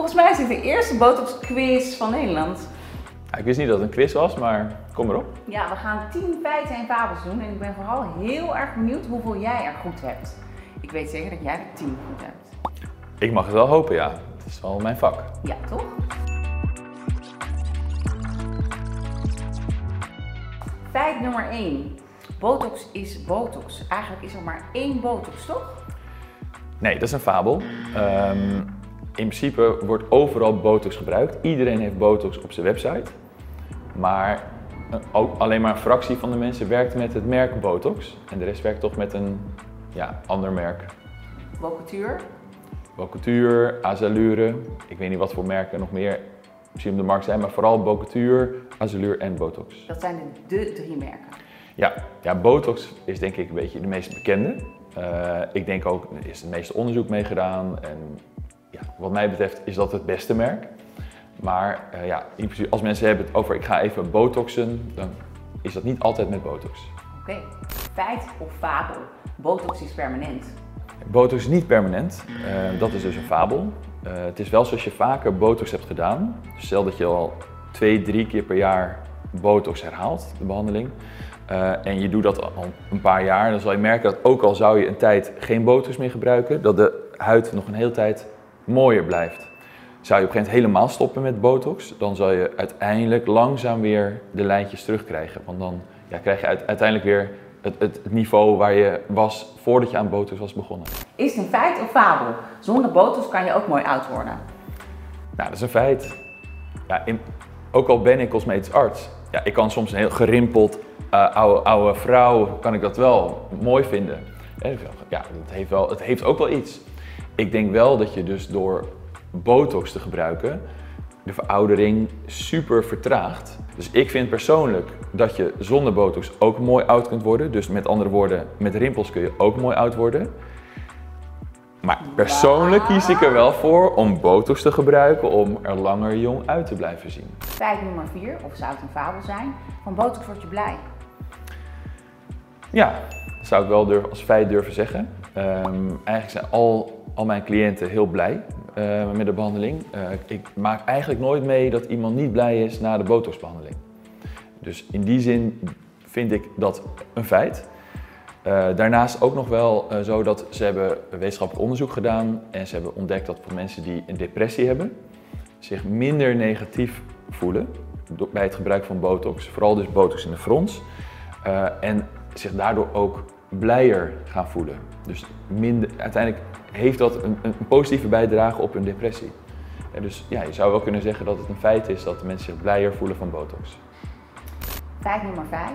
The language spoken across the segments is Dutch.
Volgens mij is dit de eerste botox quiz van Nederland. Ja, ik wist niet dat het een quiz was, maar kom maar op. Ja, we gaan 10 feiten en fabels doen en ik ben vooral heel erg benieuwd hoeveel jij er goed hebt. Ik weet zeker dat jij er 10 goed hebt. Ik mag het wel hopen, ja. Het is wel mijn vak. Ja, toch? Feit nummer 1. Botox is botox. Eigenlijk is er maar één botox, toch? Nee, dat is een fabel. Ehm, in principe wordt overal botox gebruikt. Iedereen heeft botox op zijn website. Maar eh, ook alleen maar een fractie van de mensen werkt met het merk botox. En de rest werkt toch met een ja, ander merk. Bocutuur. Bocutuur, Azalure. Ik weet niet wat voor merken nog meer misschien op de markt zijn. Maar vooral Bocutuur, Azalure en Botox. Dat zijn de, de drie merken. Ja, ja, Botox is denk ik een beetje de meest bekende. Uh, ik denk ook, er is het meeste onderzoek mee gedaan. En ja, wat mij betreft is dat het beste merk. Maar uh, ja, in principe, als mensen hebben het over ik ga even botoxen, dan is dat niet altijd met botox. Oké, okay. feit of fabel? Botox is permanent. Botox is niet permanent, uh, dat is dus een fabel. het is wel zoals je vaker botox hebt gedaan. Dus stel dat je al twee, drie keer per jaar botox herhaalt, de behandeling. Uh, en je doet dat al een paar jaar, dan zal je merken dat ook al zou je een tijd geen botox meer gebruiken, dat de huid nog een hele tijd mooier blijft. Zou je op een gegeven moment helemaal stoppen met botox, dan zal je uiteindelijk langzaam weer de lijntjes terugkrijgen. Want dan ja, krijg je uiteindelijk weer het, het, niveau waar je was voordat je aan botox was begonnen. Is het een feit of fabel? Zonder botox kan je ook mooi oud worden. Nou, dat is een feit. Ja, in, ook al ben ik cosmetisch arts, ja, ik kan soms een heel gerimpeld uh, oude, oude vrouw, kan ik dat wel mooi vinden. Ja, het heeft, wel, het heeft ook wel iets. Ik denk wel dat je dus door botox te gebruiken de veroudering super vertraagt. Dus ik vind persoonlijk dat je zonder botox ook mooi oud kunt worden. Dus met andere woorden, met rimpels kun je ook mooi oud worden. Maar persoonlijk kies ik er wel voor om botox te gebruiken om er langer jong uit te blijven zien. Feit nummer 4, of zou het een fabel zijn, van botox word je blij. Ja, dat zou ik wel durf, als feit durven zeggen. Um, eigenlijk zijn al, mijn cliënten heel blij uh, met de behandeling. Uh, ik maak eigenlijk nooit mee dat iemand niet blij is na de botoxbehandeling. Dus in die zin vind ik dat een feit. Uh, daarnaast ook nog wel zo dat ze hebben wetenschappelijk onderzoek gedaan en ze hebben ontdekt dat voor mensen die een depressie hebben, zich minder negatief voelen bij het gebruik van botox. Vooral dus botox in de frons. en zich daardoor ook blijer gaan voelen. Dus minder, uiteindelijk heeft dat een, een positieve bijdrage op hun depressie. En dus ja, je zou wel kunnen zeggen dat het een feit is dat mensen zich blijer voelen van botox. Feit nummer 5.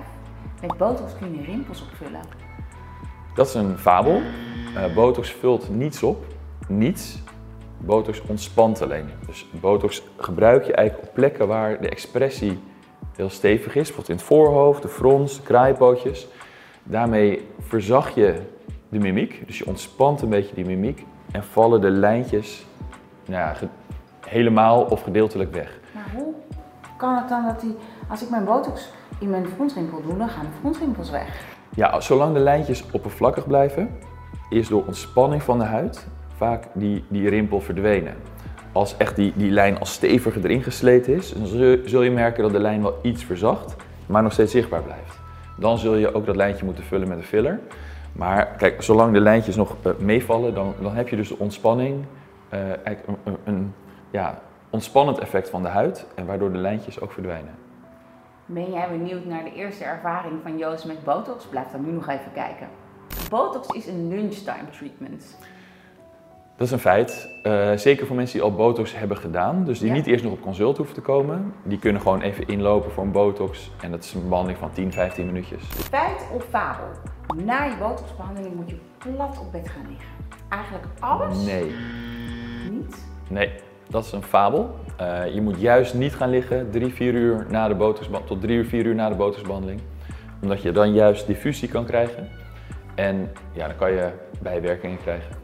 Met botox kun je rimpels opvullen. Dat is een fabel. Uh, botox vult niets op, niets. Botox ontspant alleen. Dus botox gebruik je eigenlijk op plekken waar de expressie heel stevig is. Bijvoorbeeld in het voorhoofd, de frons, de kraaipootjes. Daarmee verzag je de mimiek, dus je ontspant een beetje die mimiek en vallen de lijntjes nou ja, helemaal of gedeeltelijk weg. Maar hoe kan het dan dat die, als ik mijn botox in mijn fronsrimpel doe, dan gaan de fronsrimpels weg? Ja, zolang de lijntjes oppervlakkig blijven, is door ontspanning van de huid vaak die, die rimpel verdwenen. Als echt die, die lijn als steviger erin gesleten is, dan zul je merken dat de lijn wel iets verzacht, maar nog steeds zichtbaar blijft. Dan zul je ook dat lijntje moeten vullen met een filler. Maar kijk, zolang de lijntjes nog uh, meevallen, dan, dan heb je dus ontspanning, uh, eigenlijk een, een, een, ja, ontspannend effect van de huid en waardoor de lijntjes ook verdwijnen. Ben jij benieuwd naar de eerste ervaring van Joost met Botox? Blijf dan nu nog even kijken. Botox is een lunchtime treatment. Dat is een feit. Uh, zeker voor mensen die al botox hebben gedaan, dus die niet eerst nog op consult hoeven te komen. Die kunnen gewoon even inlopen voor een botox en dat is een behandeling van 10, 15 minuutjes. Feit of fabel? Na je botoxbehandeling moet je plat op bed gaan liggen. Eigenlijk alles? Nee. Niet? Nee, dat is een fabel. Uh, je moet juist niet gaan liggen 3, 4 uur na de botox, tot 3 uur, 4 uur na de botoxbehandeling. Omdat je dan juist diffusie kan krijgen. En ja, dan kan je bijwerkingen krijgen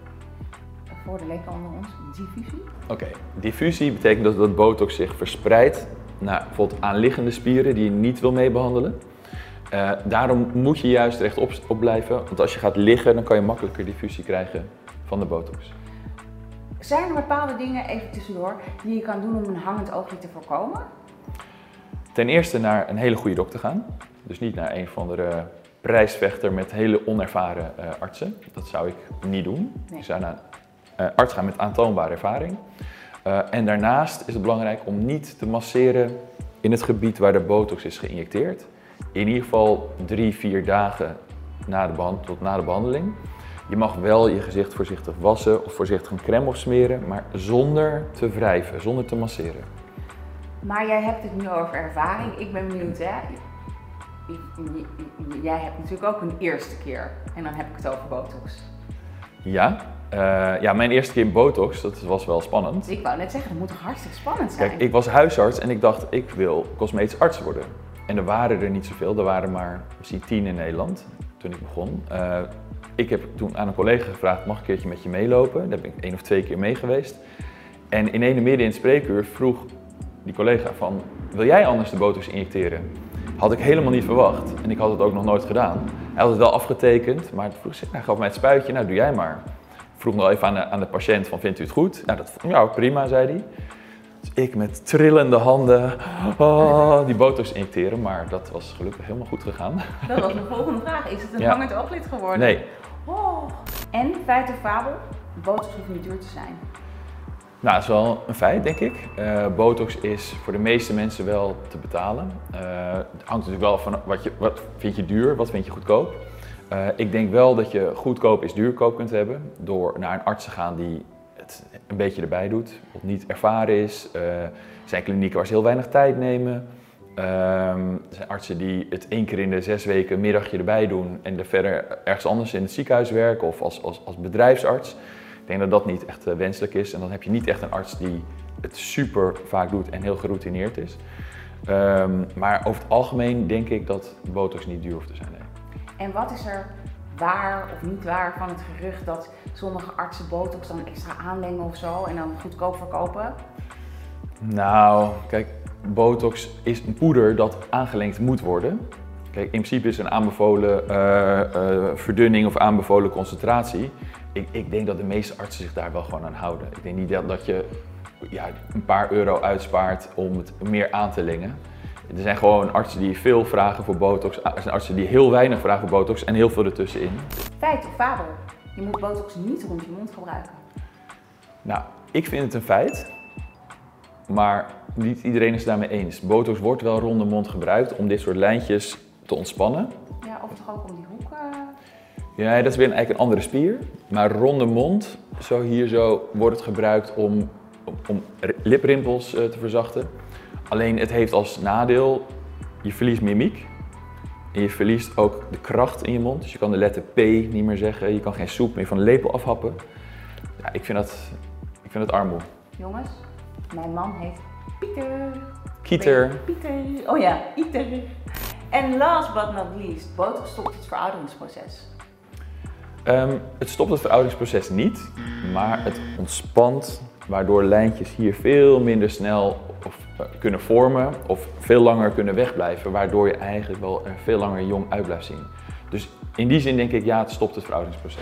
voor de leken onder ons, diffusie? Oké, okay. diffusie betekent dat, dat botox zich verspreidt naar bijvoorbeeld aanliggende spieren die je niet wil meebehandelen. Uh, daarom moet je juist rechtop op blijven, want als je gaat liggen dan kan je makkelijker diffusie krijgen van de botox. Zijn er bepaalde dingen, even tussendoor, die je kan doen om een hangend ooglid te voorkomen? Ten eerste naar een hele goede dokter gaan. Dus niet naar een van de prijsvechter met hele onervaren uh, artsen. Dat zou ik niet doen. Nee. Ik zou naar een uh, arts gaan met aantoonbare ervaring. Uh, en daarnaast is het belangrijk om niet te masseren in het gebied waar de botox is geïnjecteerd. In ieder geval drie, vier dagen na de tot na de behandeling. Je mag wel je gezicht voorzichtig wassen of voorzichtig een crème of smeren, maar zonder te wrijven, zonder te masseren. Maar jij hebt het nu over ervaring. Ik ben benieuwd, hè? Jij hebt natuurlijk ook een eerste keer. En dan heb ik het over botox. Ja, uh, ja mijn eerste keer in botox, dat was wel spannend. Ik wou net zeggen, dat moet toch hartstikke spannend zijn? Kijk, ik was huisarts en ik dacht, ik wil cosmetisch arts worden. En er waren er niet zoveel, er waren maar misschien tien in Nederland toen ik begon. Uh, ik heb toen aan een collega gevraagd, mag ik een keertje met je meelopen? Daar ben ik één of twee keer mee geweest. En in ene midden in het spreekuur vroeg die collega van, wil jij anders de botox injecteren? Had ik helemaal niet verwacht en ik had het ook nog nooit gedaan. Hij had het wel afgetekend, maar vroeg, hij gaf mij het spuitje, nou doe jij maar. Vroeg nog even aan de, aan de patiënt van, vindt u het goed? Nou, dat, ja, prima, zei hij. Dus ik met trillende handen oh, die botox injecteren, maar dat was gelukkig helemaal goed gegaan. Dat was mijn volgende vraag. Is het een ja. hangend ooglid geworden? Nee. Oh. En, feit of fabel, botox hoeft niet duur te zijn. Nou, dat is wel een feit, denk ik. Uh, botox is voor de meeste mensen wel te betalen. Uh, het hangt natuurlijk wel van wat, je, wat vind je duur, wat vind je goedkoop. Uh, ik denk wel dat je goedkoop is duurkoop kunt hebben door naar een arts te gaan die een beetje erbij doet, of niet ervaren is. er zijn klinieken waar ze heel weinig tijd nemen. er zijn artsen die het één keer in de zes weken een middagje erbij doen en er verder ergens anders in het ziekenhuis werken of als, als, als bedrijfsarts. Ik denk dat dat niet echt uh, wenselijk is en dan heb je niet echt een arts die het super vaak doet en heel geroutineerd is. Um, maar over het algemeen denk ik dat botox niet duur hoeft te zijn. Nee. En wat is er waar of niet waar van het gerucht dat sommige artsen botox dan extra aanlengen of zo en dan goedkoop verkopen? Nou, kijk, botox is een poeder dat aangelengd moet worden. Kijk, in principe is een aanbevolen uh, uh, verdunning of aanbevolen concentratie ik, ik, denk dat de meeste artsen zich daar wel gewoon aan houden. Ik denk niet dat, dat je ja, een paar euro uitspaart om het meer aan te lengen. Er zijn gewoon artsen die veel vragen voor botox. Er zijn artsen die heel weinig vragen voor botox en heel veel ertussenin. Feit of fabel? Je moet botox niet rond je mond gebruiken. Nou, ik vind het een feit. Maar niet iedereen is daarmee eens. Botox wordt wel rond de mond gebruikt om dit soort lijntjes te ontspannen. Ja, of toch ook om die hoeken ja, dat is weer eigenlijk een andere spier. Maar ronde mond, zo hier zo, wordt het gebruikt om, om, om liprimpels uh, te verzachten. Alleen het heeft als nadeel, je verliest mimiek. En je verliest ook de kracht in je mond. Dus je kan de letter P niet meer zeggen. Je kan geen soep meer van de lepel afhappen. Ja, ik vind dat, ik vind dat armoe. Jongens, mijn man heet Pieter. Kieter. Pieter. Oh ja, Pieter. En last but not least, botox stopt het verouderingsproces. Um, het stopt het verouderingsproces niet, maar het ontspant, waardoor lijntjes hier veel minder snel uh, kunnen vormen of veel langer kunnen wegblijven, waardoor je eigenlijk wel er veel langer jong uit blijft zien. Dus in die zin denk ik ja, het stopt het verouderingsproces.